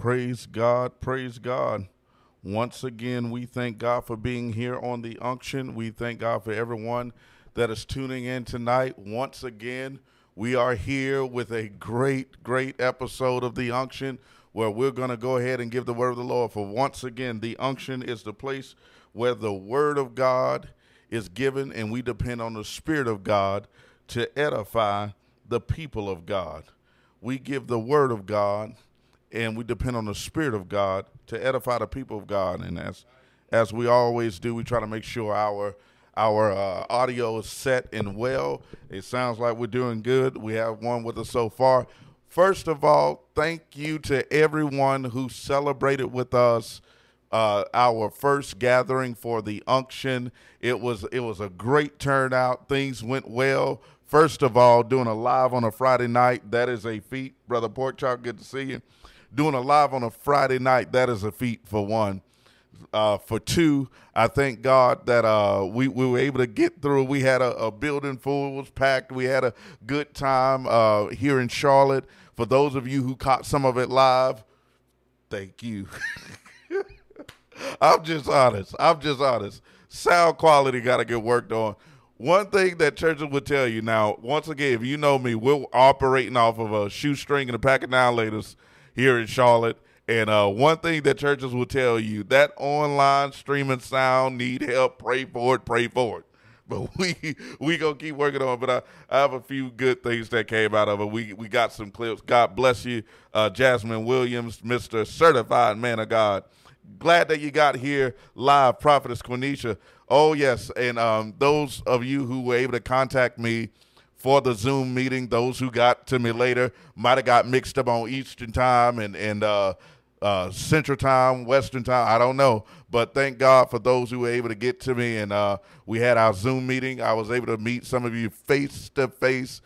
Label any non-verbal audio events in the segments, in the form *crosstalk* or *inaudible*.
Praise God. Praise God. Once again, we thank God for being here on the unction. We thank God for everyone that is tuning in tonight. Once again, we are here with a great, great episode of the unction where we're going to go ahead and give the word of the Lord. For once again, the unction is the place where the word of God is given, and we depend on the Spirit of God to edify the people of God. We give the word of God and we depend on the Spirit of God to edify the people of God. And as as we always do, we try to make sure our our uh, audio is set and well. It sounds like we're doing good. We have one with us so far. First of all, thank you to everyone who celebrated with us uh, our first gathering for the unction. It was it was a great turnout. Things went well. First of all, doing a live on a Friday night, that is a feat. Brother Porkchop, good to see you doing a live on a Friday night, that is a feat for one. Uh, for two, I thank God that uh, we, we were able to get through. We had a, a building full, it was packed. We had a good time uh, here in Charlotte. For those of you who caught some of it live, thank you. *laughs* I'm just honest. I'm just honest. Sound quality got to get worked on. One thing that churches would tell you now, once again, if you know me, we're operating off of a shoestring and a pack of latest here in Charlotte. And uh, one thing that churches will tell you that online streaming sound need help. Pray for it. Pray for it. *laughs* But we we gonna keep working on. It. But I, I have a few good things that came out of it. We we got some clips. God bless you, uh, Jasmine Williams, Mister Certified Man of God. Glad that you got here live, Prophetess Quenisha. Oh yes, and um, those of you who were able to contact me for the Zoom meeting. Those who got to me later might have got mixed up on Eastern time and and uh, uh, Central time, Western time. I don't know, but thank God for those who were able to get to me. And uh, we had our Zoom meeting. I was able to meet some of you face to face.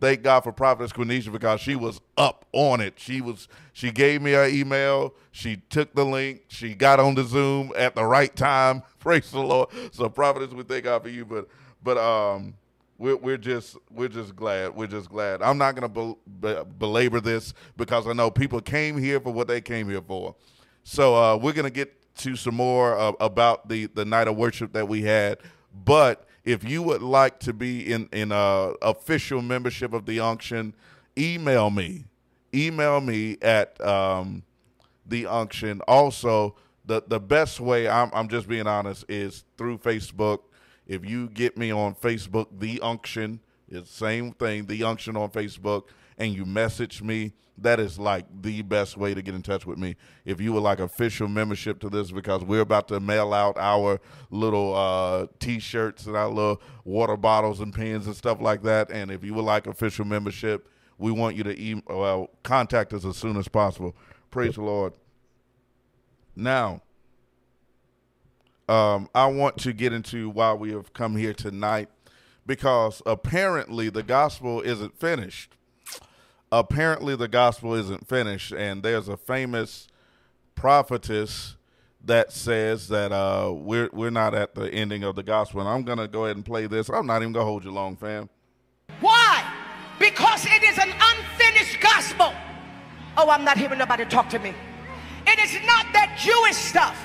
Thank God for Prophetess Quenisha because she was up on it. She was. She gave me her email. She took the link. She got on the Zoom at the right time. *laughs* Praise the Lord. So Prophetess, we thank God for you. But but um we're, we're just we're just glad we're just glad. I'm not going to bel- belabor this because i know people came here for what they came here for. So uh, we're going to get to some more uh, about the the night of worship that we had. But if you would like to be in in uh, official membership of the unction email me. Email me at um, the unction also the the best way I'm, I'm just being honest is through facebook if you get me on Facebook, The Unction, it's the same thing, The Unction on Facebook, and you message me, that is like the best way to get in touch with me. If you would like official membership to this, because we're about to mail out our little uh, T-shirts and our little water bottles and pens and stuff like that. And if you would like official membership, we want you to email, well, contact us as soon as possible. Praise the Lord. Now, um, I want to get into why we have come here tonight because apparently the gospel isn't finished. Apparently the gospel isn't finished, and there's a famous prophetess that says that uh, we're we're not at the ending of the gospel. And I'm gonna go ahead and play this. I'm not even gonna hold you long, fam. Why? Because it is an unfinished gospel. Oh, I'm not hearing nobody talk to me. It is not that Jewish stuff.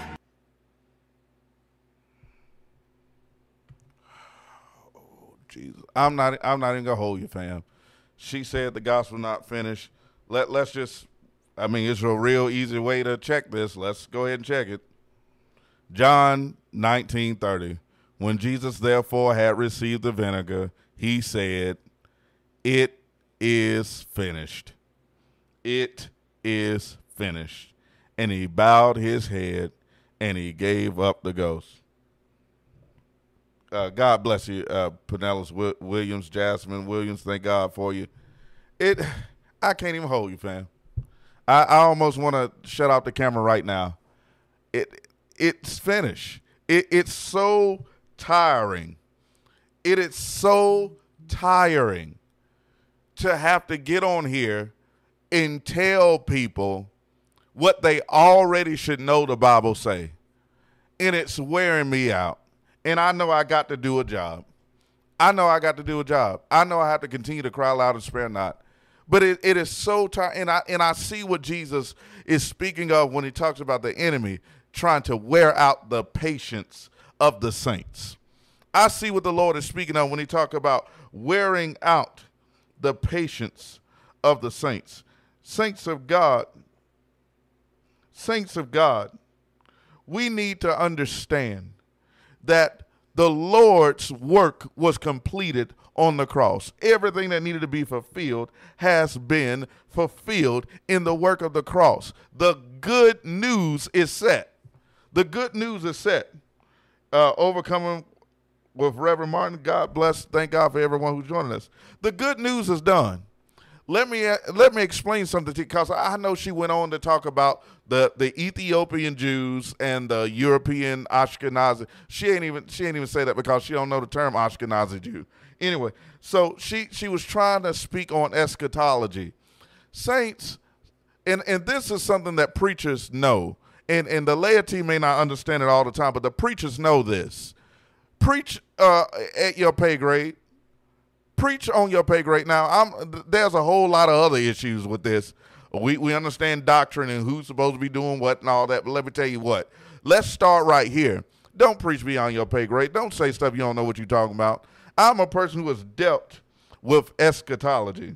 Jesus. I'm not I'm not even gonna hold you, fam. She said the gospel not finished. Let let's just I mean it's a real easy way to check this. Let's go ahead and check it. John nineteen thirty. When Jesus therefore had received the vinegar, he said, It is finished. It is finished. And he bowed his head and he gave up the ghost uh, God bless you, uh, Pinellas Williams, Jasmine Williams. Thank God for you. It, I can't even hold you, fam. I, I almost want to shut off the camera right now. It, it's finished. It, it's so tiring. It is so tiring to have to get on here and tell people what they already should know the Bible say. And it's wearing me out and I know I got to do a job. I know I got to do a job. I know I have to continue to cry loud and spare not. But it, it is so tired, and I and I see what Jesus is speaking of when he talks about the enemy trying to wear out the patience of the saints. I see what the Lord is speaking of when he talk about wearing out the patience of the saints. Saints of God, saints of God, we need to understand that the Lord's work was completed on the cross. Everything that needed to be fulfilled has been fulfilled in the work of the cross. The good news is set. The good news is set. Uh, overcoming with Reverend Martin. God bless. Thank God for everyone who's joining us. The good news is done. Let me uh, let me explain something to you because I know she went on to talk about the the Ethiopian Jews and the European Ashkenazi. She ain't even she ain't even say that because she don't know the term Ashkenazi Jew. Anyway, so she she was trying to speak on eschatology. Saints, and and this is something that preachers know. And and the laity may not understand it all the time, but the preachers know this. Preach uh, at your pay grade preach on your pay grade. Now, I'm there's a whole lot of other issues with this. We we understand doctrine and who's supposed to be doing what and all that. But let me tell you what. Let's start right here. Don't preach beyond your pay grade. Don't say stuff you don't know what you're talking about. I'm a person who has dealt with eschatology.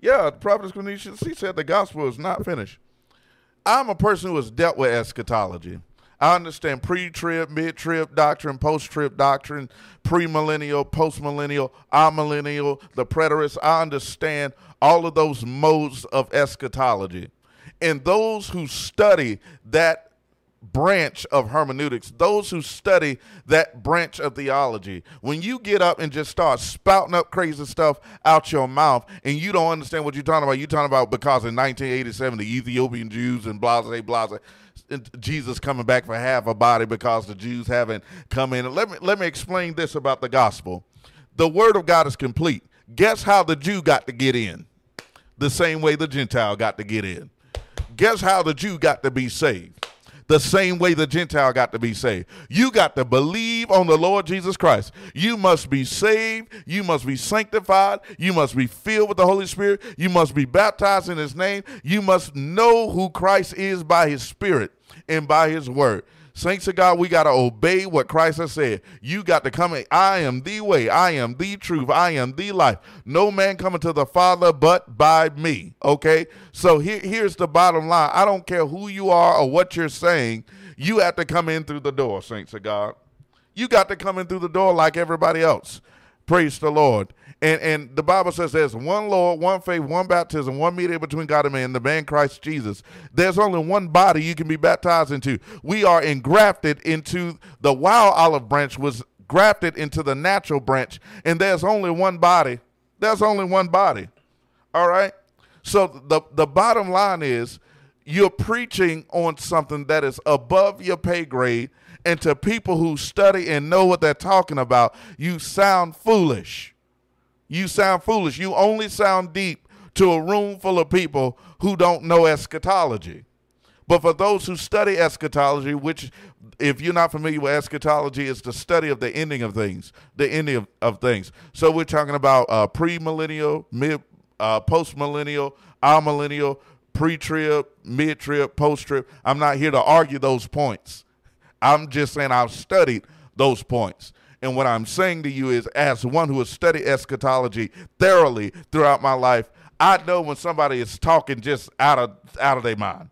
Yeah, the Prophet Cornelius, he said the gospel is not finished. I'm a person who has dealt with eschatology. I understand pre trib, mid-trib doctrine, post trib doctrine, premillennial, postmillennial, amillennial, the preterists. I understand all of those modes of eschatology. And those who study that branch of hermeneutics, those who study that branch of theology, when you get up and just start spouting up crazy stuff out your mouth and you don't understand what you're talking about, you're talking about because in 1987 the Ethiopian Jews and blah, blah, Jesus coming back for half a body because the Jews haven't come in. Let me let me explain this about the gospel. The word of God is complete. Guess how the Jew got to get in? The same way the Gentile got to get in. Guess how the Jew got to be saved? the same way the Gentile got to be saved. You got to believe on the Lord Jesus Christ. You must be saved. You must be sanctified. You must be filled with the Holy Spirit. You must be baptized in His name. You must know who Christ is by His Spirit and by his word. Saints of God, we got to obey what Christ has said. You got to come. In. I am the way. I am the truth. I am the life. No man coming to the Father but by me. Okay? So here, here's the bottom line. I don't care who you are or what you're saying. You have to come in through the door, saints of God. You got to come in through the door like everybody else. Praise the Lord. And and the Bible says there's one Lord, one faith, one baptism, one mediator between God and man, the man Christ Jesus. There's only one body you can be baptized into. We are engrafted into the wild olive branch was grafted into the natural branch, and there's only one body. There's only one body. All right? So the the bottom line is you're preaching on something that is above your pay grade and to people who study and know what they're talking about, you sound foolish you sound foolish. You only sound deep to a room full of people who don't know eschatology. But for those who study eschatology, which, if you're not familiar with eschatology, is the study of the ending of things, the ending of, of things. So we're talking about uh, pre-millennial, mid, uh, post-millennial, amillennial, pre-trib, mid-trib, post-trib. I'm not here to argue those points. I'm just saying I've studied those points. And what I'm saying to you is, as one who has studied eschatology thoroughly throughout my life, I know when somebody is talking just out of out of their mind,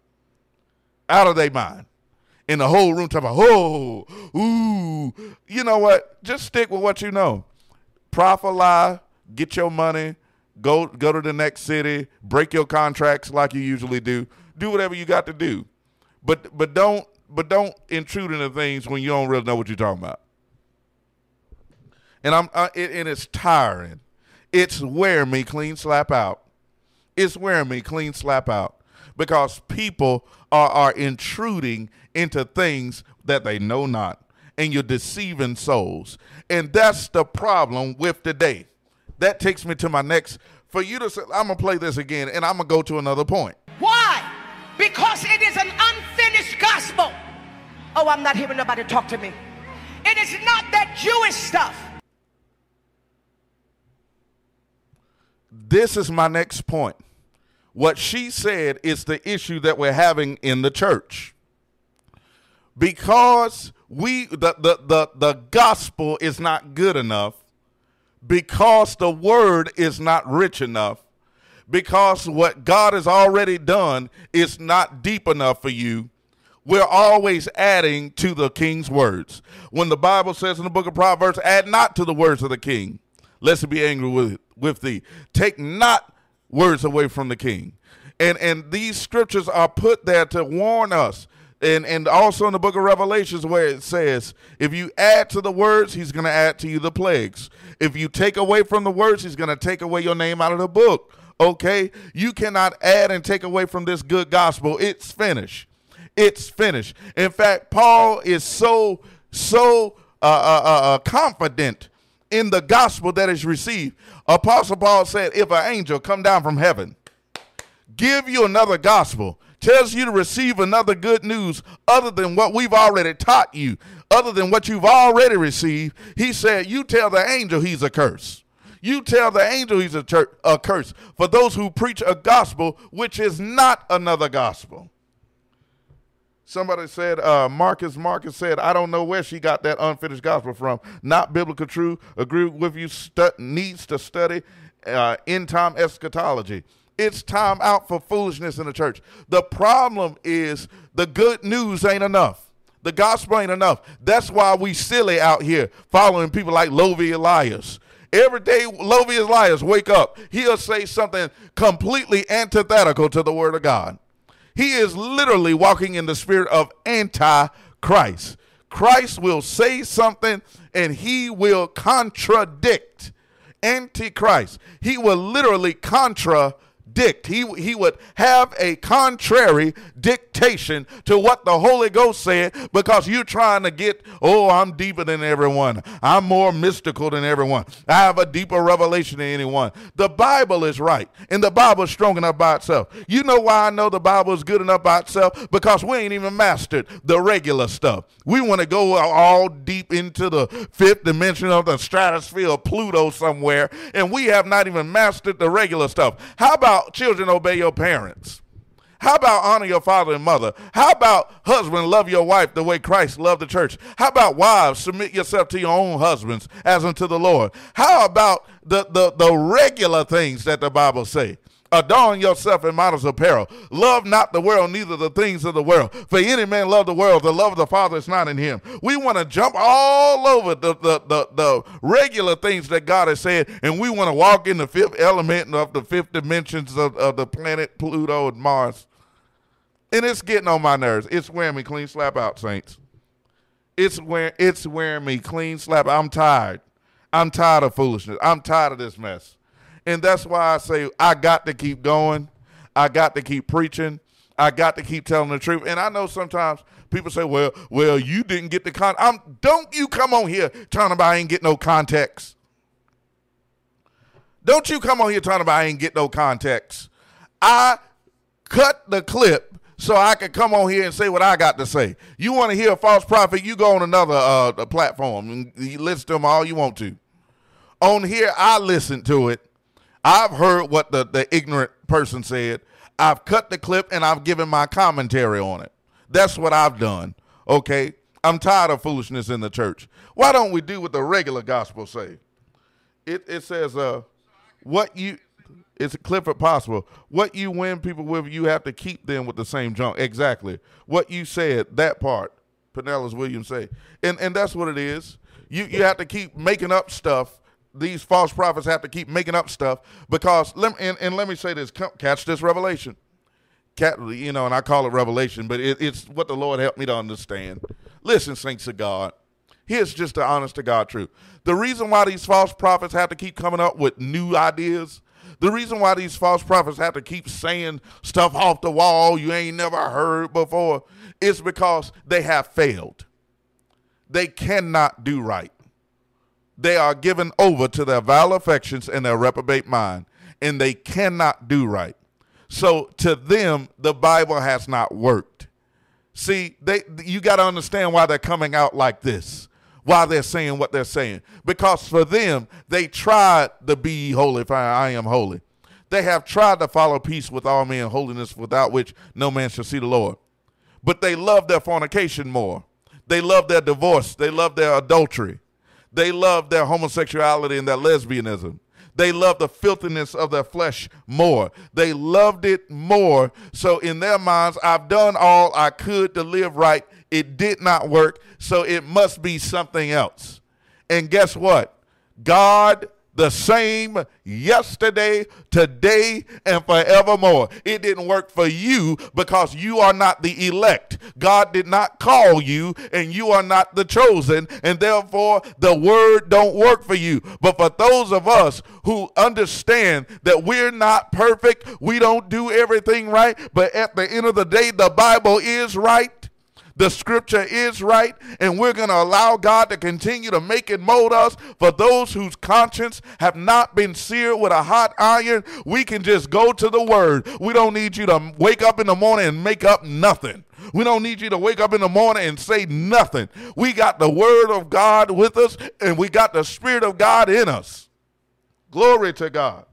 out of their mind, in the whole room talking about, oh, ooh, you know what? Just stick with what you know. Prophet get your money, go go to the next city, break your contracts like you usually do, do whatever you got to do, but but don't but don't intrude into things when you don't really know what you're talking about and I'm uh, it, and it's tiring. It's wearing me clean slap out. It's wearing me clean slap out because people are are intruding into things that they know not, and you're deceiving souls, and that's the problem with today. That takes me to my next. For you to I'm gonna play this again, and I'm gonna go to another point. Why? Because it is an unfinished gospel. Oh, I'm not hearing nobody talk to me. It is not that Jewish stuff. this is my next point. What she said is the issue that we're having in the church. Because we the, the, the, the gospel is not good enough, because the word is not rich enough, because what God has already done is not deep enough for you, we're always adding to the king's words. When the Bible says in the book of Proverbs, add not to the words of the king, lest he be angry with, with thee. Take not words away from the king. And and these scriptures are put there to warn us. And and also in the book of Revelations where it says, if you add to the words, he's going to add to you the plagues. If you take away from the words, he's going to take away your name out of the book. Okay? You cannot add and take away from this good gospel. It's finished. It's finished. In fact, Paul is so so uh, uh, uh, uh confident in the gospel that is received. Apostle Paul said, if an angel come down from heaven, give you another gospel, tells you to receive another good news other than what we've already taught you, other than what you've already received, he said, you tell the angel he's a curse. You tell the angel he's a, church, a curse for those who preach a gospel which is not another gospel. Somebody said, uh, Marcus Marcus said, I don't know where she got that unfinished gospel from. Not biblical true. Agree with you. Stu- needs to study uh, end time eschatology. It's time out for foolishness in the church. The problem is the good news ain't enough. The gospel ain't enough. That's why we silly out here following people like Lovy Elias. Every day, Lovy Elias wake up, he'll say something completely antithetical to the word of God. He is literally walking in the spirit of anti-Christ. Christ will say something and he will contradict antichrist. He will literally contra dict. He, he would have a contrary dictation to what the Holy Ghost said because you're trying to get, oh, I'm deeper than everyone. I'm more mystical than everyone. I have a deeper revelation than anyone. The Bible is right, and the Bible is strong enough by itself. You know why I know the Bible is good enough by itself? Because we ain't even mastered the regular stuff. We want to go all deep into the fifth dimension of the stratosphere of Pluto somewhere, and we have not even mastered the regular stuff. How about about children obey your parents? How about honor your father and mother? How about husband love your wife the way Christ loved the church? How about wives submit yourself to your own husbands as unto the Lord? How about the, the, the regular things that the Bible say? Adorn yourself in modest apparel. Love not the world, neither the things of the world. For any man love the world, the love of the Father is not in him. We want to jump all over the, the, the, the regular things that God has said, and we want to walk in the fifth element of the fifth dimensions of, of the planet Pluto and Mars. And it's getting on my nerves. It's wearing me clean slap out, saints. It's wearing it's wearing me clean slap. I'm tired. I'm tired of foolishness. I'm tired of this mess. And that's why I say I got to keep going. I got to keep preaching. I got to keep telling the truth. And I know sometimes people say, well, well, you didn't get the con. I'm, don't you come on here talking about I ain't get no context. Don't you come on here talking about I ain't get no context. I cut the clip so I can come on here and say what I got to say. You want to hear a false prophet, you go on another uh, platform and you listen to them all you want to. On here, I listen to it I've heard what the, the ignorant person said. I've cut the clip and I've given my commentary on it. That's what I've done. Okay? I'm tired of foolishness in the church. Why don't we do what the regular gospel say? It it says uh what you it's a Clifford possible. What you win people with, you have to keep them with the same junk. Exactly. What you said, that part, Pinellas Williams say. And and that's what it is. You you have to keep making up stuff these false prophets have to keep making up stuff because let and, and let me say this catch this revelation. Cat, you know and i call it revelation but it, it's what the lord helped me to understand. Listen saints of god here's just the honest to god truth. The reason why these false prophets have to keep coming up with new ideas the reason why these false prophets have to keep saying stuff off the wall you ain't never heard before is because they have failed. They cannot do right they are given over to their vile affections and their reprobate mind, and they cannot do right. So to them, the Bible has not worked. See, they you got to understand why they're coming out like this. Why they're saying what they're saying. Because for them, they tried the be holy, for I am holy. They have tried to follow peace with all men, holiness without which no man shall see the Lord. But they love their fornication more. They love their divorce. They love their adultery. They love their homosexuality and their lesbianism. They love the filthiness of their flesh more. They loved it more. So, in their minds, I've done all I could to live right. It did not work. So, it must be something else. And guess what? God the same yesterday, today, and forevermore. It didn't work for you because you are not the elect. God did not call you and you are not the chosen, and therefore the word don't work for you. But for those of us who understand that we're not perfect, we don't do everything right, but at the end of the day, the Bible is right the scripture is right, and we're going to allow God to continue to make and mold us. For those whose conscience have not been seared with a hot iron, we can just go to the word. We don't need you to wake up in the morning and make up nothing. We don't need you to wake up in the morning and say nothing. We got the word of God with us, and we got the spirit of God in us. Glory to God.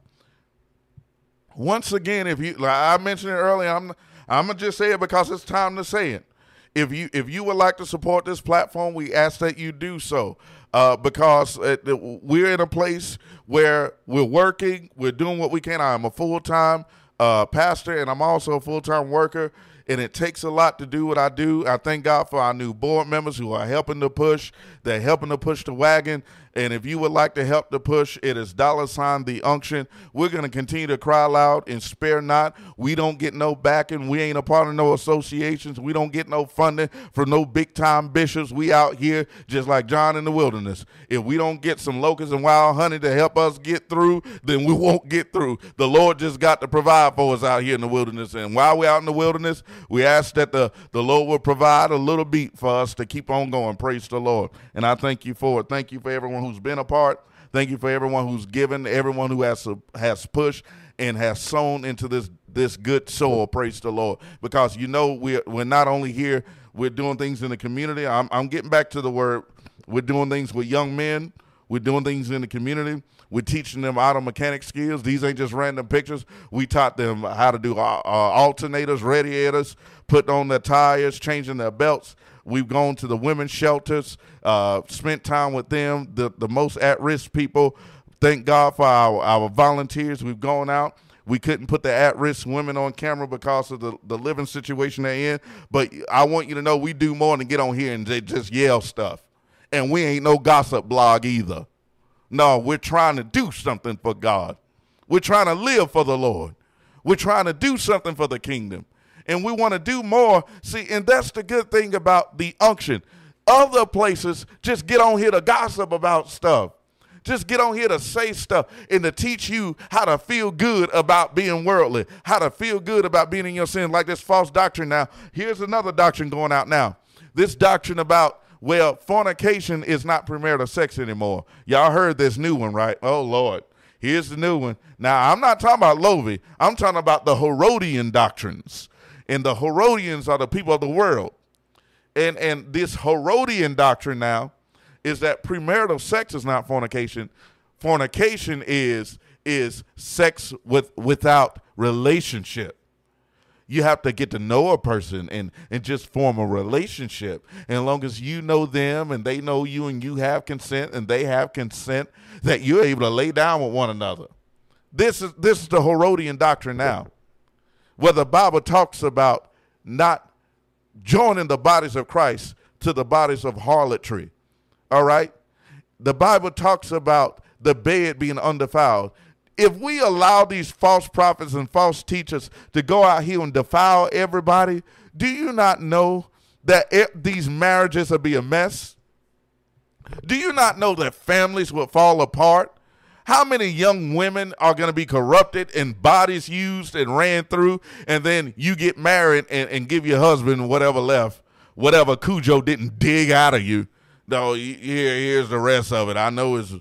Once again, if you like I mentioned it earlier, I'm I'm gonna just say it because it's time to say it. If you if you would like to support this platform, we ask that you do so. Uh, because we're in a place where we're working, we're doing what we can. I'm a full time uh, pastor, and I'm also a full time worker and it takes a lot to do what I do. I thank God for our new board members who are helping to push. They're helping to push the wagon. And if you would like to help the push, it is dollar sign the unction. We're going to continue to cry loud and spare not. We don't get no backing. We ain't a part of no associations. We don't get no funding from no big time bishops. We out here just like John in the wilderness. If we don't get some locusts and wild honey to help us get through, then we won't get through. The Lord just got to provide for us out here in the wilderness. And while we're out in the wilderness, we ask that the, the Lord will provide a little beat for us to keep on going. Praise the Lord. And I thank you for it. Thank you for everyone who's been a part. Thank you for everyone who's given, everyone who has has pushed and has sown into this this good soil. Praise the Lord. Because you know we're we're not only here, we're doing things in the community. I'm I'm getting back to the word. We're doing things with young men. We're doing things in the community. We're teaching them auto mechanic skills. These ain't just random pictures. We taught them how to do uh, uh, alternators, radiators, putting on their tires, changing their belts. We've gone to the women's shelters, uh, spent time with them, the, the most at risk people. Thank God for our, our volunteers. We've gone out. We couldn't put the at risk women on camera because of the, the living situation they're in. But I want you to know we do more than get on here and just yell stuff. And we ain't no gossip blog either. No, we're trying to do something for God. We're trying to live for the Lord. We're trying to do something for the kingdom. And we want to do more. See, and that's the good thing about the unction. Other places just get on here to gossip about stuff. Just get on here to say stuff and to teach you how to feel good about being worldly, how to feel good about being in your sin, like this false doctrine now. Here's another doctrine going out now. This doctrine about well, fornication is not premarital sex anymore. Y'all heard this new one, right? Oh, Lord. Here's the new one. Now, I'm not talking about Lovy. I'm talking about the Herodian doctrines. And the Herodians are the people of the world. And, and this Herodian doctrine now is that premarital sex is not fornication. Fornication is, is sex with, without relationship you have to get to know a person and and just form a relationship. And as long as you know them and they know you and you have consent and they have consent that you're able to lay down with one another. This is this is the herodian doctrine now where the bible talks about not joining the bodies of christ to the bodies of harlotry. All right? The bible talks about the bed being undefiled if we allow these false prophets and false teachers to go out here and defile everybody, do you not know that these marriages will be a mess? Do you not know that families will fall apart? How many young women are going to be corrupted and bodies used and ran through, and then you get married and, and give your husband whatever left, whatever Cujo didn't dig out of you? No, here, here's the rest of it. I know it's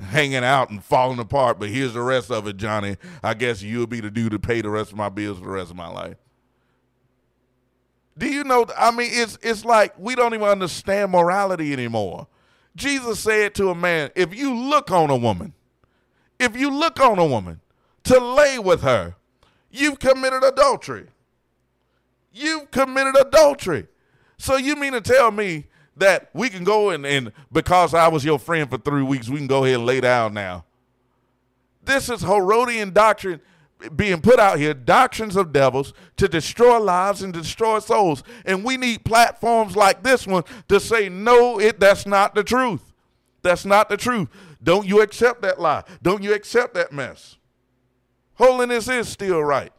hanging out and falling apart, but here's the rest of it, Johnny. I guess you'll be the dude to pay the rest of my bills for the rest of my life. Do you know? I mean, it's it's like we don't even understand morality anymore. Jesus said to a man, "If you look on a woman, if you look on a woman to lay with her, you've committed adultery. You've committed adultery. So you mean to tell me that we can go and, and because I was your friend for three weeks, we can go ahead and lay down now? This is Herodian doctrine being put out here, doctrines of devils to destroy lives and destroy souls. And we need platforms like this one to say, no, it that's not the truth. That's not the truth. Don't you accept that lie. Don't you accept that mess. Holiness is still right.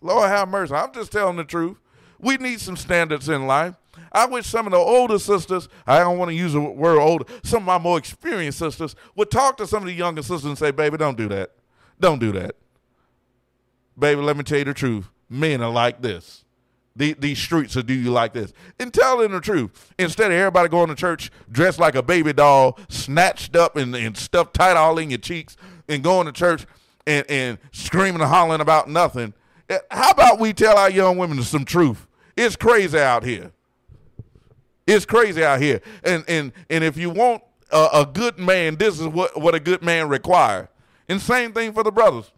Lord have mercy. I'm just telling the truth. We need some standards in life. I wish some of the older sisters, I don't want to use the word older, some of my more experienced sisters would talk to some of the younger sisters and say, baby, don't do that. Don't do that. Baby, let me tell you the truth. Men are like this. The, these streets will do you like this. And tell them the truth. Instead of everybody going to church dressed like a baby doll, snatched up and, and stuffed tight all in your cheeks, and going to church and, and screaming and hollering about nothing. Eh, how about we tell our young women some truth? It's crazy out here. It's crazy out here. And and and if you want a, a good man, this is what, what a good man requires. And same thing for the brothers.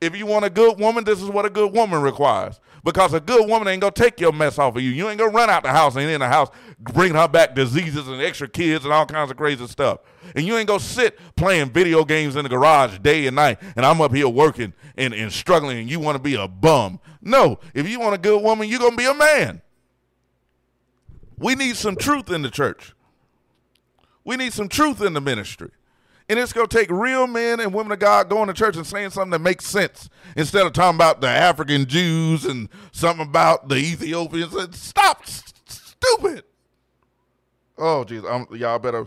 If you want a good woman, this is what a good woman requires. Because a good woman ain't gonna take your mess off of you. You ain't gonna run out the house and in the house bringing her back diseases and extra kids and all kinds of crazy stuff. And you ain't gonna sit playing video games in the garage day and night. And I'm up here working and, and struggling, and you want to be a bum. No, if you want a good woman, you're gonna be a man. We need some truth in the church. We need some truth in the ministry. And it's going to take real men and women of God going to church and saying something that makes sense instead of talking about the African Jews and something about the Ethiopians. Uh, stop, stupid. Oh, jeez, y'all better,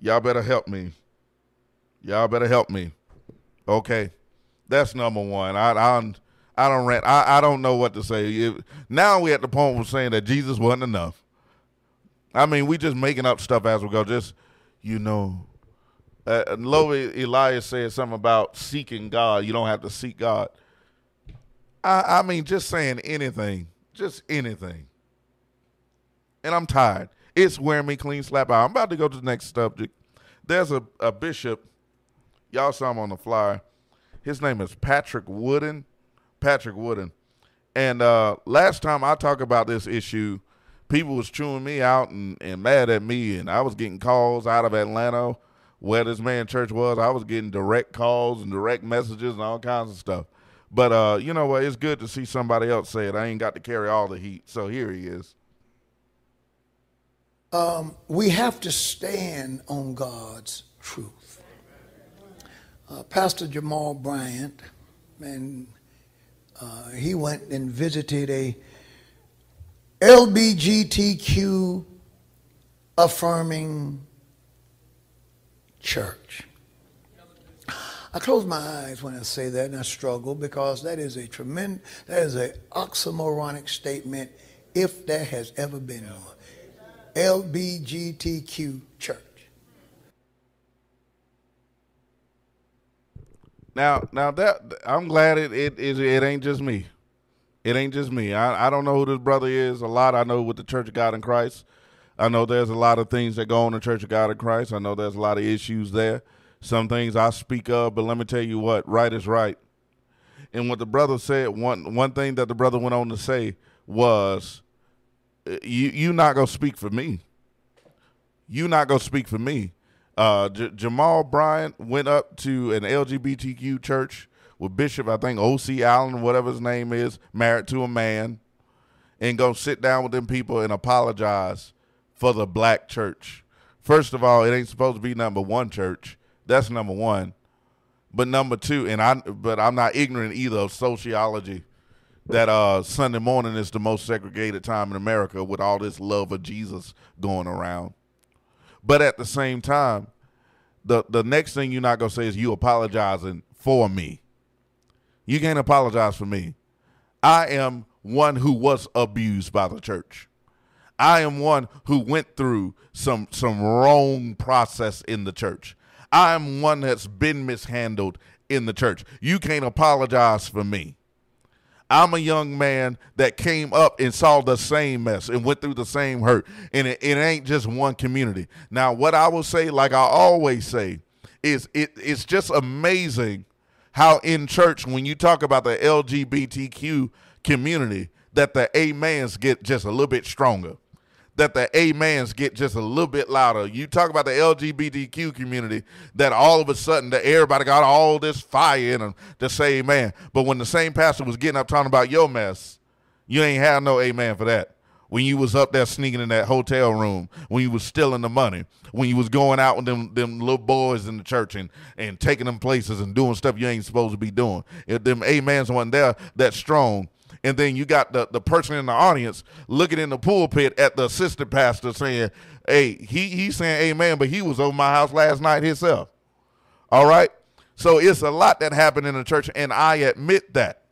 y'all better help me. Y'all better help me. Okay, that's number one. I, I, I don't rant. I, I don't know what to say. Now we at the point of saying that Jesus wasn't enough. I mean, we just making up stuff as we go. Just you know, uh, Elias said something about seeking God. You don't have to seek God. I, I mean, just saying anything, just anything. And I'm tired. It's wearing me clean slap out. I'm about to go to the next subject. There's a, a bishop. Y'all saw him on the flyer. His name is Patrick Wooden. Patrick Wooden. And uh, last time I talked about this issue, people was chewing me out and, and mad at me, and I was getting calls out of Atlanta where this man church was. I was getting direct calls and direct messages and all kinds of stuff. But uh, you know what? It's good to see somebody else say it. I ain't got to carry all the heat. So here he is. Um, we have to stand on God's truth. Uh, Pastor Jamal Bryant, and uh, he went and visited a LBGTQ affirming church. I close my eyes when I say that and I struggle because that is a tremendous, that is an oxymoronic statement if there has ever been one. LBGTQ church. Now, now that I'm glad it it it, it ain't just me. It ain't just me. I, I don't know who this brother is. A lot I know with the Church of God in Christ. I know there's a lot of things that go on in the Church of God in Christ. I know there's a lot of issues there. Some things I speak of, but let me tell you what, right is right. And what the brother said, one one thing that the brother went on to say was, "You you not gonna speak for me. You not gonna speak for me." Uh, J- Jamal Bryant went up to an LGBTQ church with Bishop, I think O.C. Allen, whatever his name is, married to a man, and go sit down with them people and apologize for the black church. First of all, it ain't supposed to be number one church. That's number one. But number two, and I but I'm not ignorant either of sociology that uh, Sunday morning is the most segregated time in America with all this love of Jesus going around. But at the same time, the the next thing you're not gonna say is you apologizing for me. You can't apologize for me. I am one who was abused by the church. I am one who went through some some wrong process in the church. I am one that's been mishandled in the church. You can't apologize for me. I'm a young man that came up and saw the same mess and went through the same hurt. And it, it ain't just one community. Now, what I will say, like I always say, is it, it's just amazing how in church when you talk about the LGBTQ community that the amens get just a little bit stronger that the amens get just a little bit louder. You talk about the LGBTQ community, that all of a sudden that everybody got all this fire in them to say amen. But when the same pastor was getting up talking about your mess, you ain't had no amen for that. When you was up there sneaking in that hotel room, when you was stealing the money, when you was going out with them them little boys in the church and, and taking them places and doing stuff you ain't supposed to be doing. If them amens wasn't there that strong, and then you got the, the person in the audience looking in the pulpit at the assistant pastor saying, Hey, he he's saying amen, but he was over my house last night himself. All right? So it's a lot that happened in the church, and I admit that.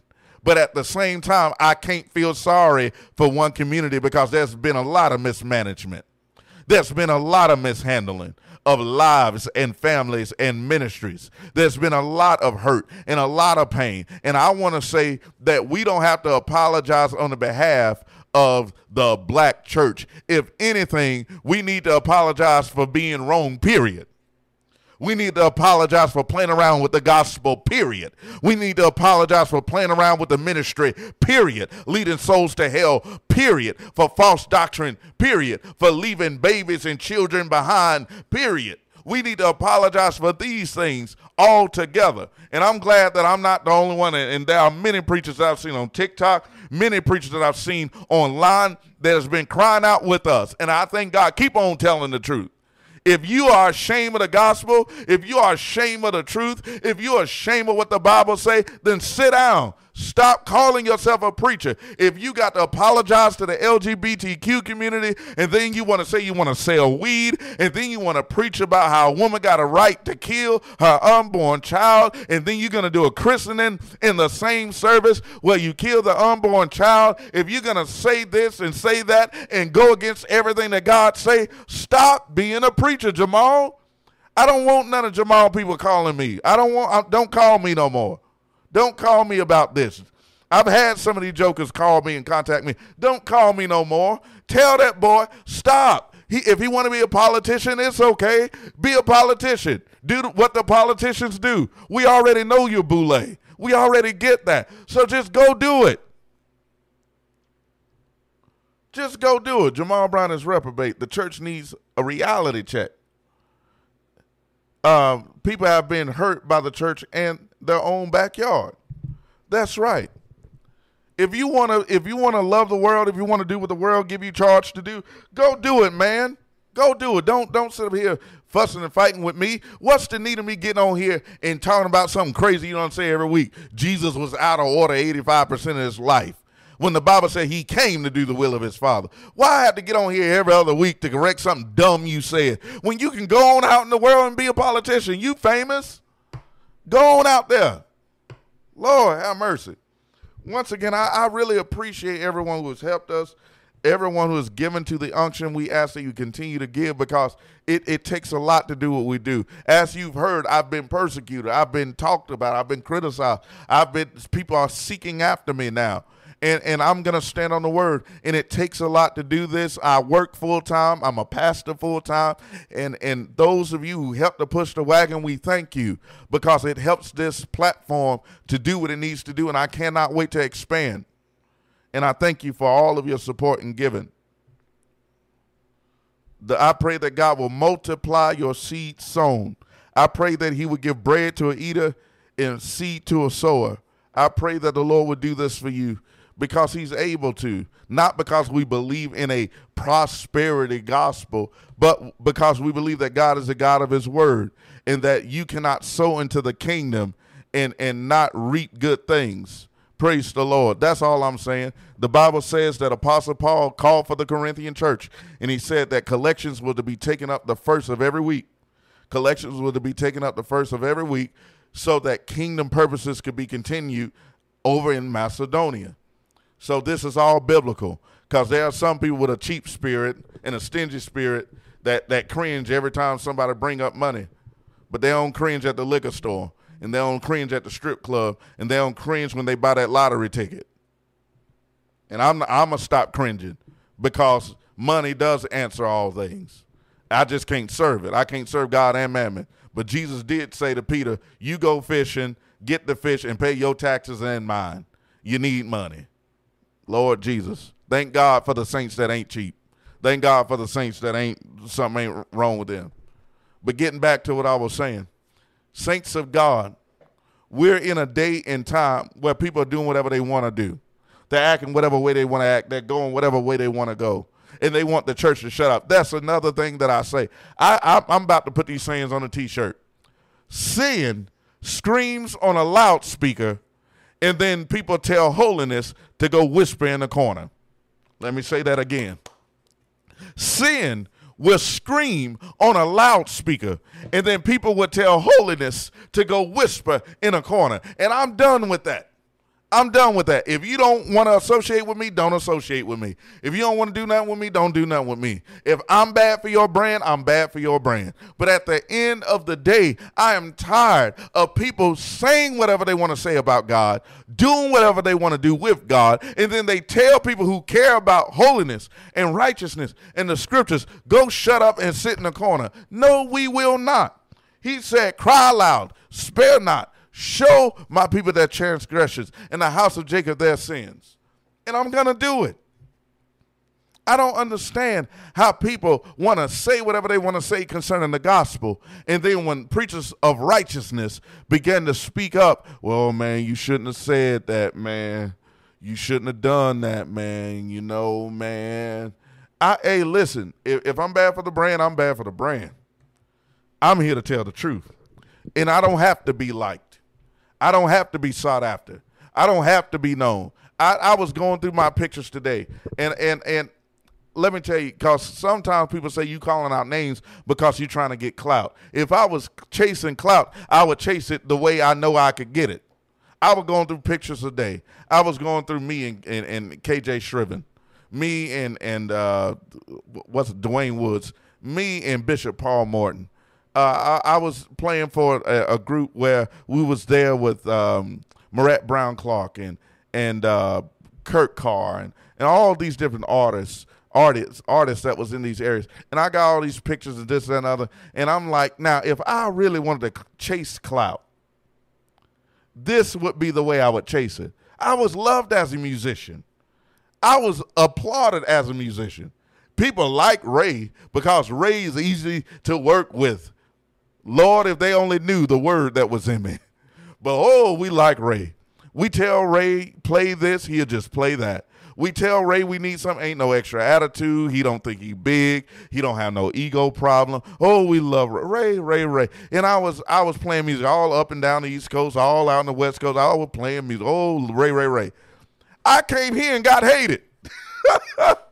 But at the same time, I can't feel sorry for one community because there's been a lot of mismanagement. There's been a lot of mishandling of lives and families and ministries. There's been a lot of hurt and a lot of pain. And I want to say that we don't have to apologize on the behalf of the black church. If anything, we need to apologize for being wrong, period. We need to apologize for playing around with the gospel, period. We need to apologize for playing around with the ministry, period. Leading souls to hell, period. For false doctrine, period. For leaving babies and children behind, period. We need to apologize for these things altogether. And I'm glad that I'm not the only one. And there are many preachers I've seen on TikTok, many preachers that I've seen online that has been crying out with us. And I thank God, keep on telling the truth. If you are ashamed of the gospel, if you are ashamed of the truth, if you are ashamed of what the Bible say, then sit down. Stop calling yourself a preacher. If you got to apologize to the LGBTQ community and then you want to say you want to sell weed and then you want to preach about how a woman got a right to kill her unborn child and then you're going to do a christening in the same service where you kill the unborn child, if you're going to say this and say that and go against everything that God say, stop being a preacher, Jamal. I don't want none of Jamal people calling me. I don't want I, don't call me no more. Don't call me about this. I've had some of these jokers call me and contact me. Don't call me no more. Tell that boy, stop. He, if he want to be a politician, it's okay. Be a politician. Do what the politicians do. We already know you're boule. We already get that. So just go do it. Just go do it. Jamal Brown is reprobate. The church needs a reality check. Um, people have been hurt by the church and their own backyard. That's right. If you want to if you want to love the world, if you want to do what the world give you charge to do, go do it, man. Go do it. Don't don't sit up here fussing and fighting with me. What's the need of me getting on here and talking about something crazy you don't say every week? Jesus was out of order 85% of his life. When the Bible said he came to do the will of his father. Why I have to get on here every other week to correct something dumb you said? When you can go on out in the world and be a politician, you famous. Go on out there. Lord, have mercy. Once again, I, I really appreciate everyone who has helped us, everyone who has given to the unction. We ask that you continue to give because it, it takes a lot to do what we do. As you've heard, I've been persecuted, I've been talked about, I've been criticized, I've been people are seeking after me now and, and I'm going to stand on the word. And it takes a lot to do this. I work full time. I'm a pastor full time. And, and those of you who help to push the wagon, we thank you because it helps this platform to do what it needs to do. And I cannot wait to expand. And I thank you for all of your support and giving. The, I pray that God will multiply your seed sown. I pray that He would give bread to an eater and seed to a sower. I pray that the Lord would do this for you because he's able to, not because we believe in a prosperity gospel, but because we believe that God is a God of his word and that you cannot sow into the kingdom and, and not reap good things. Praise the Lord. That's all I'm saying. The Bible says that Apostle Paul called for the Corinthian church and he said that collections were to be taken up the first of every week. Collections were to be taken up the first of every week so that kingdom purposes could be continued over in Macedonia. So this is all biblical because there are some people with a cheap spirit and a stingy spirit that, that cringe every time somebody bring up money. But they don't cringe at the liquor store and they don't cringe at the strip club and they don't cringe when they buy that lottery ticket. And I'm I'm gonna stop cringing because money does answer all things. I just can't serve it. I can't serve God and mammon. But Jesus did say to Peter, "You go fishing get the fish, and pay your taxes and mine. You need money. Lord Jesus. Thank God for the saints that ain't cheap. Thank God for the saints that ain't something ain't wrong with them. But getting back to what I was saying, saints of God, we're in a day and time where people are doing whatever they want to do. They're acting whatever way they want to act. They're going whatever way they want to go. And they want the church to shut up. That's another thing that I say. I, I, I'm about to put these sayings on a t shirt. Sin screams on a loudspeaker, and then people tell holiness to go whisper in the corner. Let me say that again. Sin will scream on a loudspeaker, and then people would tell holiness to go whisper in a corner. And I'm done with that. I'm done with that. If you don't want to associate with me, don't associate with me. If you don't want to do nothing with me, don't do nothing with me. If I'm bad for your brand, I'm bad for your brand. But at the end of the day, I am tired of people saying whatever they want to say about God, doing whatever they want to do with God, and then they tell people who care about holiness and righteousness and the scriptures, go shut up and sit in the corner. No, we will not. He said, cry loud, spare not Show my people their transgressions and the house of Jacob their sins. And I'm going to do it. I don't understand how people want to say whatever they want to say concerning the gospel. And then when preachers of righteousness begin to speak up, well, man, you shouldn't have said that, man. You shouldn't have done that, man. You know, man. I hey, listen, if, if I'm bad for the brand, I'm bad for the brand. I'm here to tell the truth. And I don't have to be liked. I don't have to be sought after. I don't have to be known. I, I was going through my pictures today, and and and let me tell you, because sometimes people say you calling out names because you're trying to get clout. If I was chasing clout, I would chase it the way I know I could get it. I was going through pictures today. I was going through me and, and, and KJ Shriven, me and and uh, what's Dwayne Woods, me and Bishop Paul Morton uh, I, I, was playing for a, a, group where we was there with um, Brown Clark and and uh, Kurt Carr and, and all these different artists artists artists that was in these areas. And i got all these pictures of this and other. And i'm like now if i really wanted to chase clout this would be the way i would chase it. I was loved as a musician. I was applauded as a musician. People like ray because ray is easy to work with Lord, if they only knew the word that was in me. But oh, we like Ray. We tell Ray play this, he'll just play that. We tell Ray we need some ain't no extra attitude. He don't think he big. He don't have no ego problem. Oh, we love Ray, Ray, Ray. And I was I was playing music all up and down the East Coast, all out in the West Coast. I was playing music. Oh, Ray, Ray, Ray. I came here and got hated. *laughs*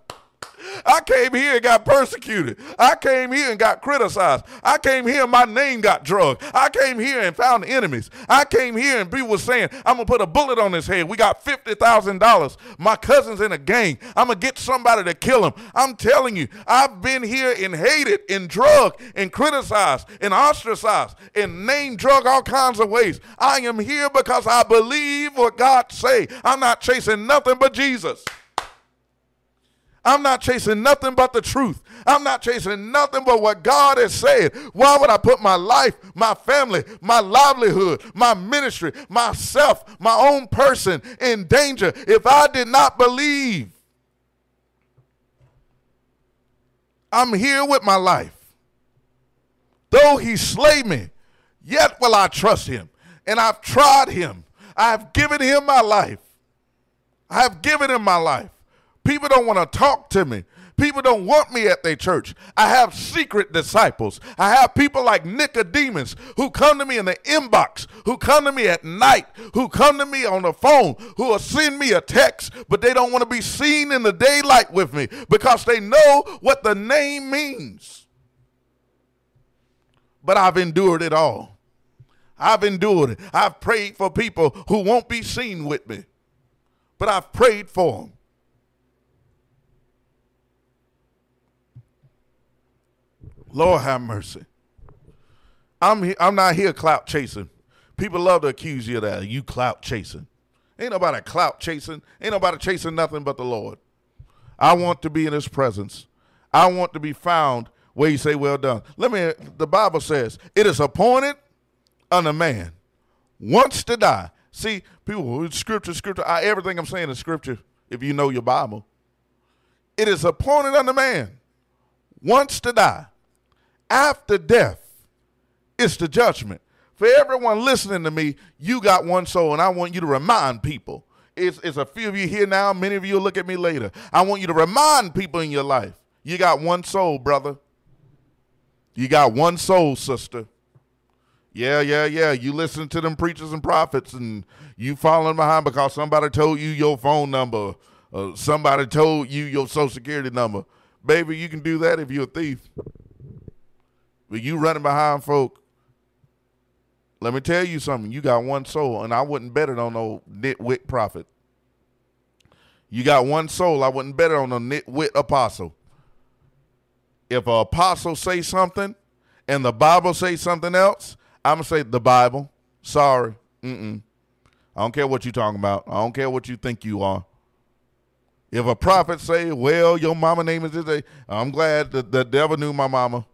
Came here and got persecuted. I came here and got criticized. I came here and my name got drugged. I came here and found enemies. I came here and people were saying, I'm going to put a bullet on his head. We got $50,000. My cousin's in a gang. I'm going to get somebody to kill him. I'm telling you, I've been here and hated and drugged and criticized and ostracized and name drug all kinds of ways. I am here because I believe what God say. I'm not chasing nothing but Jesus. I'm not chasing nothing but the truth. I'm not chasing nothing but what God has said. Why would I put my life, my family, my livelihood, my ministry, myself, my own person in danger if I did not believe? I'm here with my life. Though he slay me, yet will I trust him. And I've tried him. I've given him my life. I have given him my life. People don't want to talk to me. People don't want me at their church. I have secret disciples. I have people like Nicodemus who come to me in the inbox, who come to me at night, who come to me on the phone, who will send me a text, but they don't want to be seen in the daylight with me because they know what the name means. But I've endured it all. I've endured it. I've prayed for people who won't be seen with me, but I've prayed for them. Lord have mercy. I'm I'm not here clout chasing. People love to accuse you of that. You clout chasing. Ain't nobody clout chasing. Ain't nobody chasing nothing but the Lord. I want to be in his presence. I want to be found where you say, Well done. Let me the Bible says, it is appointed unto man wants to die. See, people, scripture, scripture. I, everything I'm saying is scripture. If you know your Bible, it is appointed unto man wants to die. After death, it's the judgment. For everyone listening to me, you got one soul, and I want you to remind people. It's, it's a few of you here now. Many of you will look at me later. I want you to remind people in your life you got one soul, brother. You got one soul, sister. Yeah, yeah, yeah. You listen to them preachers and prophets, and you falling behind because somebody told you your phone number, somebody told you your social security number. Baby, you can do that if you're a thief. But you running behind folk let me tell you something. You got one soul, and I wouldn't bet it on no nitwit prophet. You got one soul. I wouldn't bet it on a nitwit apostle. If an apostle say something and the Bible say something else, I'm gonna say the Bible. Sorry. Mm-mm. I don't care what you're talking about. I don't care what you think you are. If a prophet say, "Well, your mama name is this," I'm glad that the devil knew my mama.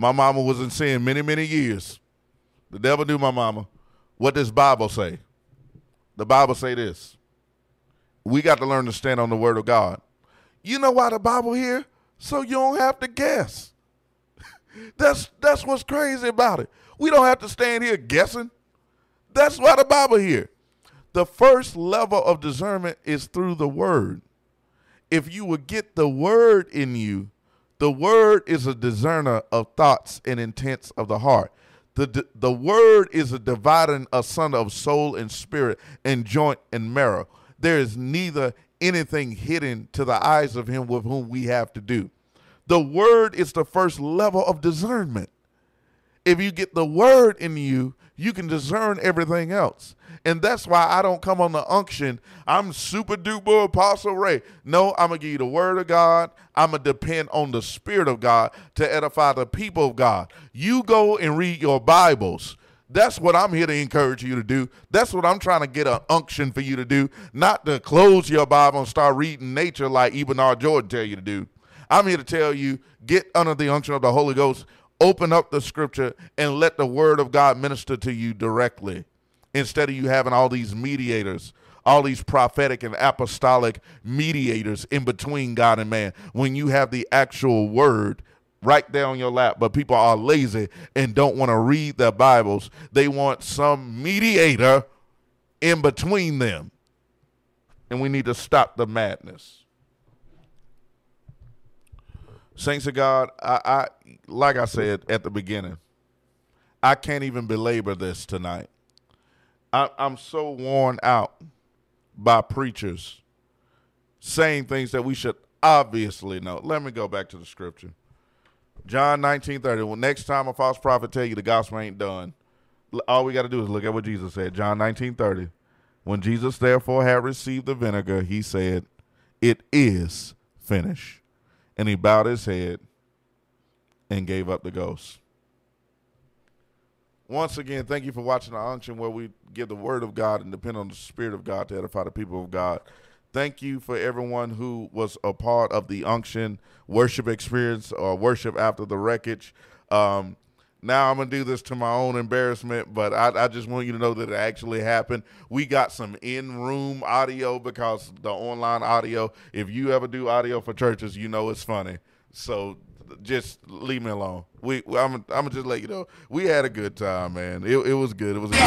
My mama was in sin many, many years. The devil knew my mama. What does Bible say? The Bible say this. We got to learn to stand on the word of God. You know why the Bible here? So you don't have to guess. *laughs* that's that's what's crazy about it. We don't have to stand here guessing. That's why the Bible here. The first level of discernment is through the word. If you would get the word in you, the word is a discerner of thoughts and intents of the heart. The, the word is a dividing asunder of soul and spirit and joint and marrow. There is neither anything hidden to the eyes of him with whom we have to do. The word is the first level of discernment. If you get the word in you, you can discern everything else. And that's why I don't come on the unction. I'm super duper Apostle Ray. No, I'm going to give you the word of God. I'm going to depend on the Spirit of God to edify the people of God. You go and read your Bibles. That's what I'm here to encourage you to do. That's what I'm trying to get an unction for you to do, not to close your Bible and start reading nature like Ebenard Jordan tell you to do. I'm here to tell you, get under the unction of the Holy Ghost, open up the scripture, and let the word of God minister to you directly instead of you having all these mediators, all these prophetic and apostolic mediators in between God and man. When you have the actual word right there on your lap, but people are lazy and don't want to read their Bibles. They want some mediator in between them. And we need to stop the madness. Saints of God, I, I like I said at the beginning, I can't even belabor this tonight. I, I'm so worn out by preachers saying things that we should obviously know. Let me go back to the scripture. John 19 30. Well, next time a false prophet tell you the gospel ain't done, all we got to do is look at what Jesus said. John 19 30. When Jesus therefore had received the vinegar, he said, It is finished. And he bowed his head and gave up the ghost. Once again, thank you for watching the unction where we give the word of God and depend on the spirit of God to edify the people of God. Thank you for everyone who was a part of the unction worship experience or worship after the wreckage. Um, now I'm gonna do this to my own embarrassment, but I, I, just want you to know that it actually happened. We got some in-room audio because the online audio. If you ever do audio for churches, you know it's funny. So just leave me alone. We, I'm, I'm gonna just let you know. We had a good time, man. It, it was good. It was. good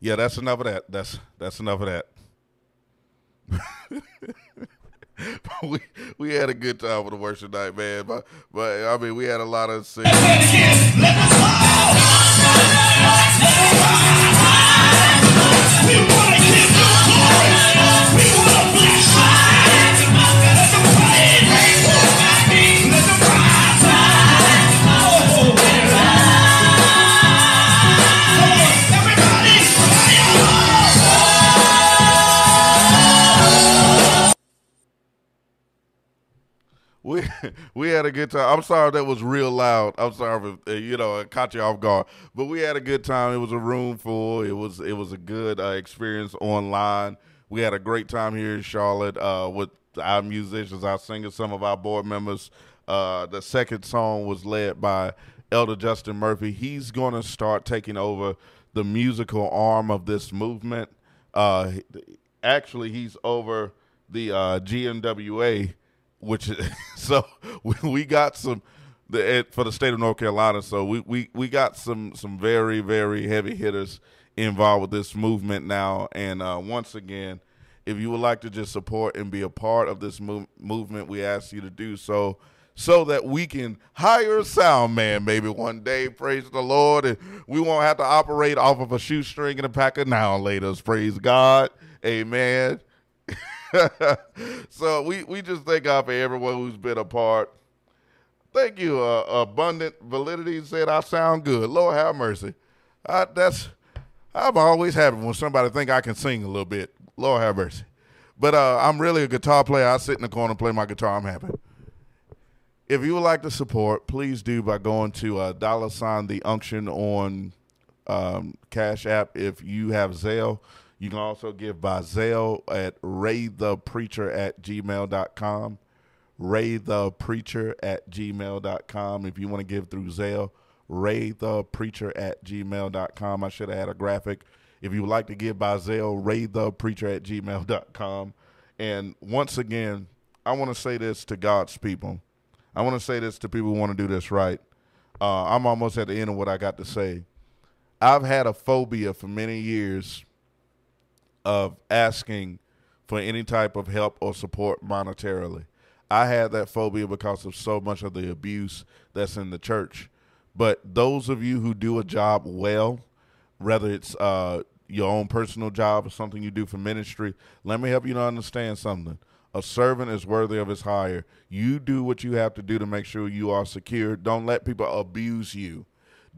Yeah, that's enough of that. That's that's enough of that. *laughs* *laughs* but we we had a good time with the worship night, man. But but I mean, we had a lot of singing. We we had a good time. I'm sorry that was real loud. I'm sorry if uh, you know it caught you off guard, but we had a good time. It was a room full. It was it was a good uh, experience online. We had a great time here in Charlotte uh, with our musicians, our singers, some of our board members. Uh, the second song was led by Elder Justin Murphy. He's going to start taking over the musical arm of this movement. Uh, actually, he's over the uh, GMWA which *laughs* so we, got some the for the state of North Carolina. So we, we, we got some some very very heavy hitters involved with this movement now. And uh, once again, if you would like to just support and be a part of this move, movement, we ask you to do so. So that we can hire a sound man maybe one day, praise the Lord, and we won't have to operate off of a shoestring and a pack of now laters. Praise God. Amen. *laughs* so we, we just thank God for everyone who's been a part. Thank you. Uh, Abundant Validity said I sound good. Lord have mercy. I, that's I'm always happy when somebody think I can sing a little bit. Lord have mercy. But uh, I'm really a guitar player. I sit in the corner and play my guitar. I'm happy. If you would like to support, please do by going to uh, dollar sign the unction on um, Cash App. If you have Zelle, you can also give by Zelle at raythepreacher at gmail.com. Raythepreacher at gmail.com. If you want to give through Zelle, raythepreacher at gmail.com. I should have had a graphic. If you would like to give by Zelle, raythepreacher at gmail.com. And once again, I want to say this to God's people. I want to say this to people who want to do this right. Uh, I'm almost at the end of what I got to say. I've had a phobia for many years of asking for any type of help or support monetarily. I had that phobia because of so much of the abuse that's in the church. But those of you who do a job well, whether it's uh, your own personal job or something you do for ministry, let me help you to understand something. A servant is worthy of his hire. You do what you have to do to make sure you are secure. Don't let people abuse you.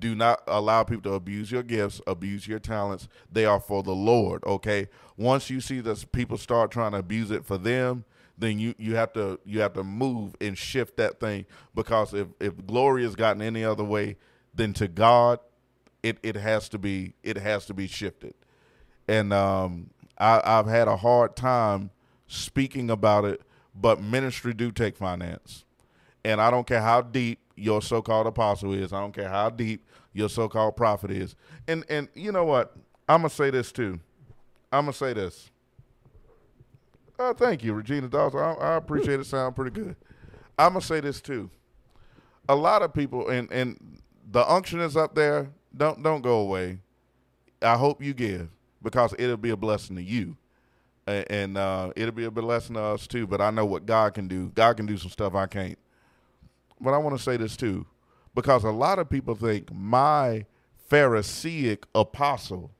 Do not allow people to abuse your gifts, abuse your talents. They are for the Lord, okay? Once you see that people start trying to abuse it for them, then you, you have to you have to move and shift that thing because if, if glory is gotten any other way than to God, it, it has to be it has to be shifted. And um, I, I've had a hard time speaking about it, but ministry do take finance. And I don't care how deep your so-called apostle is. I don't care how deep your so-called prophet is. And and you know what? I'm gonna say this too. I'm gonna say this. Oh, thank you, Regina Dawson. I, I appreciate it. Sound pretty good. I'm gonna say this too. A lot of people and and the unction is up there. Don't don't go away. I hope you give because it'll be a blessing to you, and, and uh, it'll be a blessing to us too. But I know what God can do. God can do some stuff I can't. But I want to say this too because a lot of people think my Pharisaic apostle,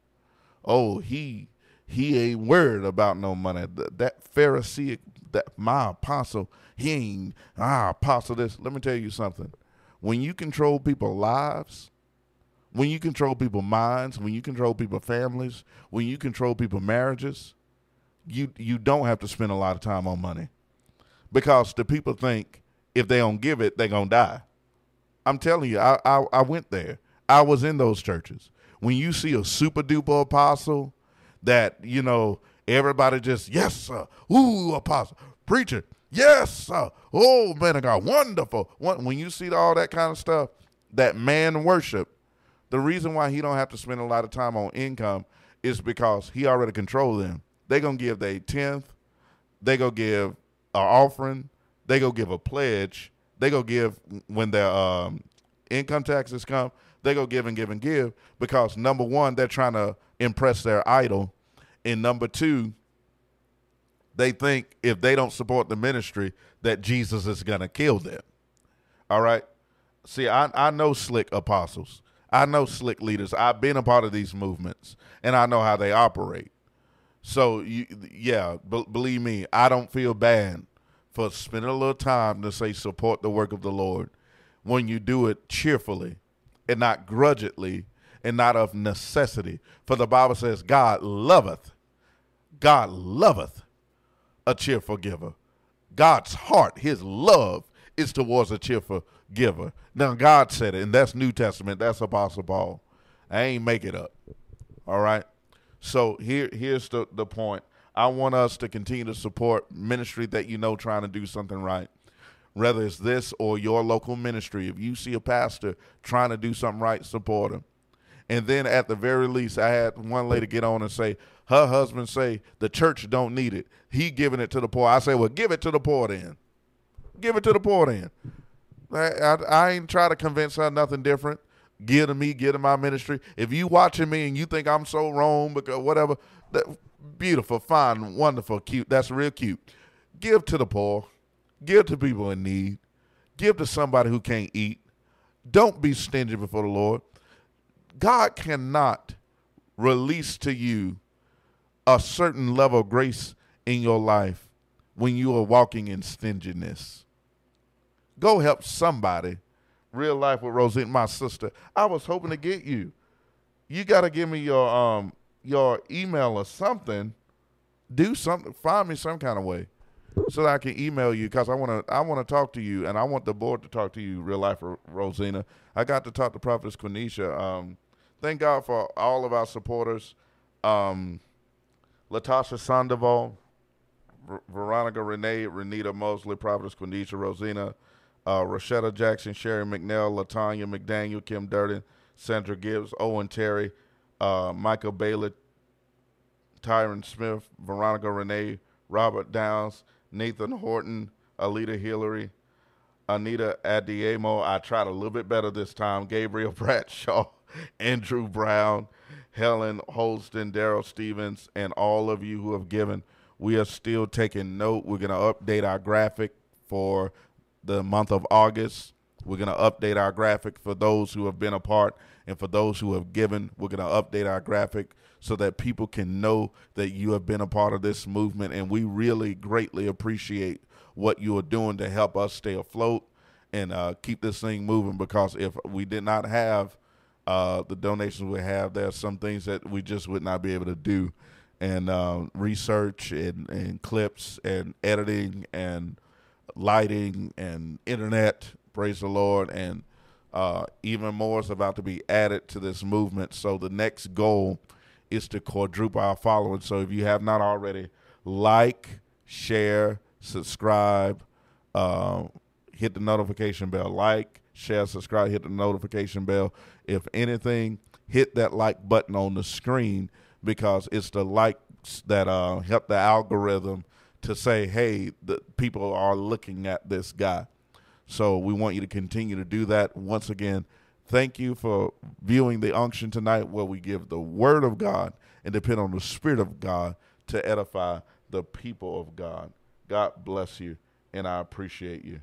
oh, he he ain't worried about no money. That, that Pharisaic, that my apostle, he ain't ah apostle. This. Let me tell you something. When you control people's lives, when you control people's minds, when you control people's families, when you control people's marriages, you you don't have to spend a lot of time on money, because the people think if they don't give it, they're gonna die. I'm telling you, I, I, I went there. I was in those churches. When you see a super duper apostle that, you know, everybody just, yes, sir, ooh, apostle, preacher, yes, sir, oh, man of God, wonderful. When you see all that kind of stuff, that man worship, the reason why he don't have to spend a lot of time on income is because he already control them. They gonna give their tenth, they go give an offering, they go give a pledge, they go give when their um, income taxes come. They go give and give and give because number one, they're trying to impress their idol, and number two, they think if they don't support the ministry that Jesus is gonna kill them. All right. See, I I know slick apostles. I know slick leaders. I've been a part of these movements, and I know how they operate. So, you, yeah, b- believe me, I don't feel bad for spending a little time to say support the work of the Lord when you do it cheerfully and not grudgingly and not of necessity. For the Bible says, God loveth, God loveth a cheerful giver. God's heart, his love is towards a cheerful giver. Now God said it, and that's New Testament. That's Apostle Paul. I ain't make it up. All right. So here here's the, the point. I want us to continue to support ministry that you know trying to do something right. Whether it's this or your local ministry, if you see a pastor trying to do something right, support him. And then at the very least, I had one lady get on and say, her husband say the church don't need it. He giving it to the poor. I say, well, give it to the poor then. Give it to the poor then. I, I, I ain't try to convince her nothing different. Give to me, give to my ministry. If you watching me and you think I'm so wrong because whatever, that, beautiful, fine, wonderful, cute. That's real cute. Give to the poor. Give to people in need. Give to somebody who can't eat. Don't be stingy before the Lord. God cannot release to you a certain level of grace in your life when you are walking in stinginess. Go help somebody. Real life with Rosie, my sister. I was hoping to get you. You got to give me your um your email or something. Do something. Find me some kind of way so that I can email you because I want to I want to talk to you and I want the board to talk to you. Real life, Rosina. I got to talk to Prophetess Quenisha. Um, thank God for all of our supporters. Um, Latasha Sandoval, Veronica Renee, Renita Mosley, Prophetess Quenisha, Rosina, uh, Rashetta Jackson, Sherry McNeil, Latanya McDaniel, Kim Durden, Sandra Gibbs, Owen Terry, uh, Michael Bailey, Tyron Smith, Veronica Renee, Robert Downs, Nathan Horton, Alita Hillary, Anita Adiemo. I tried a little bit better this time. Gabriel *laughs* Bradshaw, Andrew Brown, Helen Holston, Daryl Stevens, and all of you who have given. We are still taking note. We're going to update our graphic for the month of August. We're going to update our graphic for those who have been a part and for those who have given. We're going to update our graphic so that people can know that you have been a part of this movement. And we really greatly appreciate what you are doing to help us stay afloat and uh, keep this thing moving because if we did not have uh, the donations we have, there are some things that we just would not be able to do. And uh, research and, and clips and editing and lighting and internet, praise the Lord, and uh, even more is about to be added to this movement. So the next goal is to quadruple our following. So if you have not already, like, share, subscribe, uh, hit the notification bell. Like, share, subscribe, hit the notification bell. If anything, hit that like button on the screen because it's the likes that uh, help the algorithm to say, hey, the people are looking at this guy. So we want you to continue to do that. Once again, thank you for viewing the unction tonight where we give the word of God and depend on the spirit of God to edify the people of God. God bless you, and I appreciate you.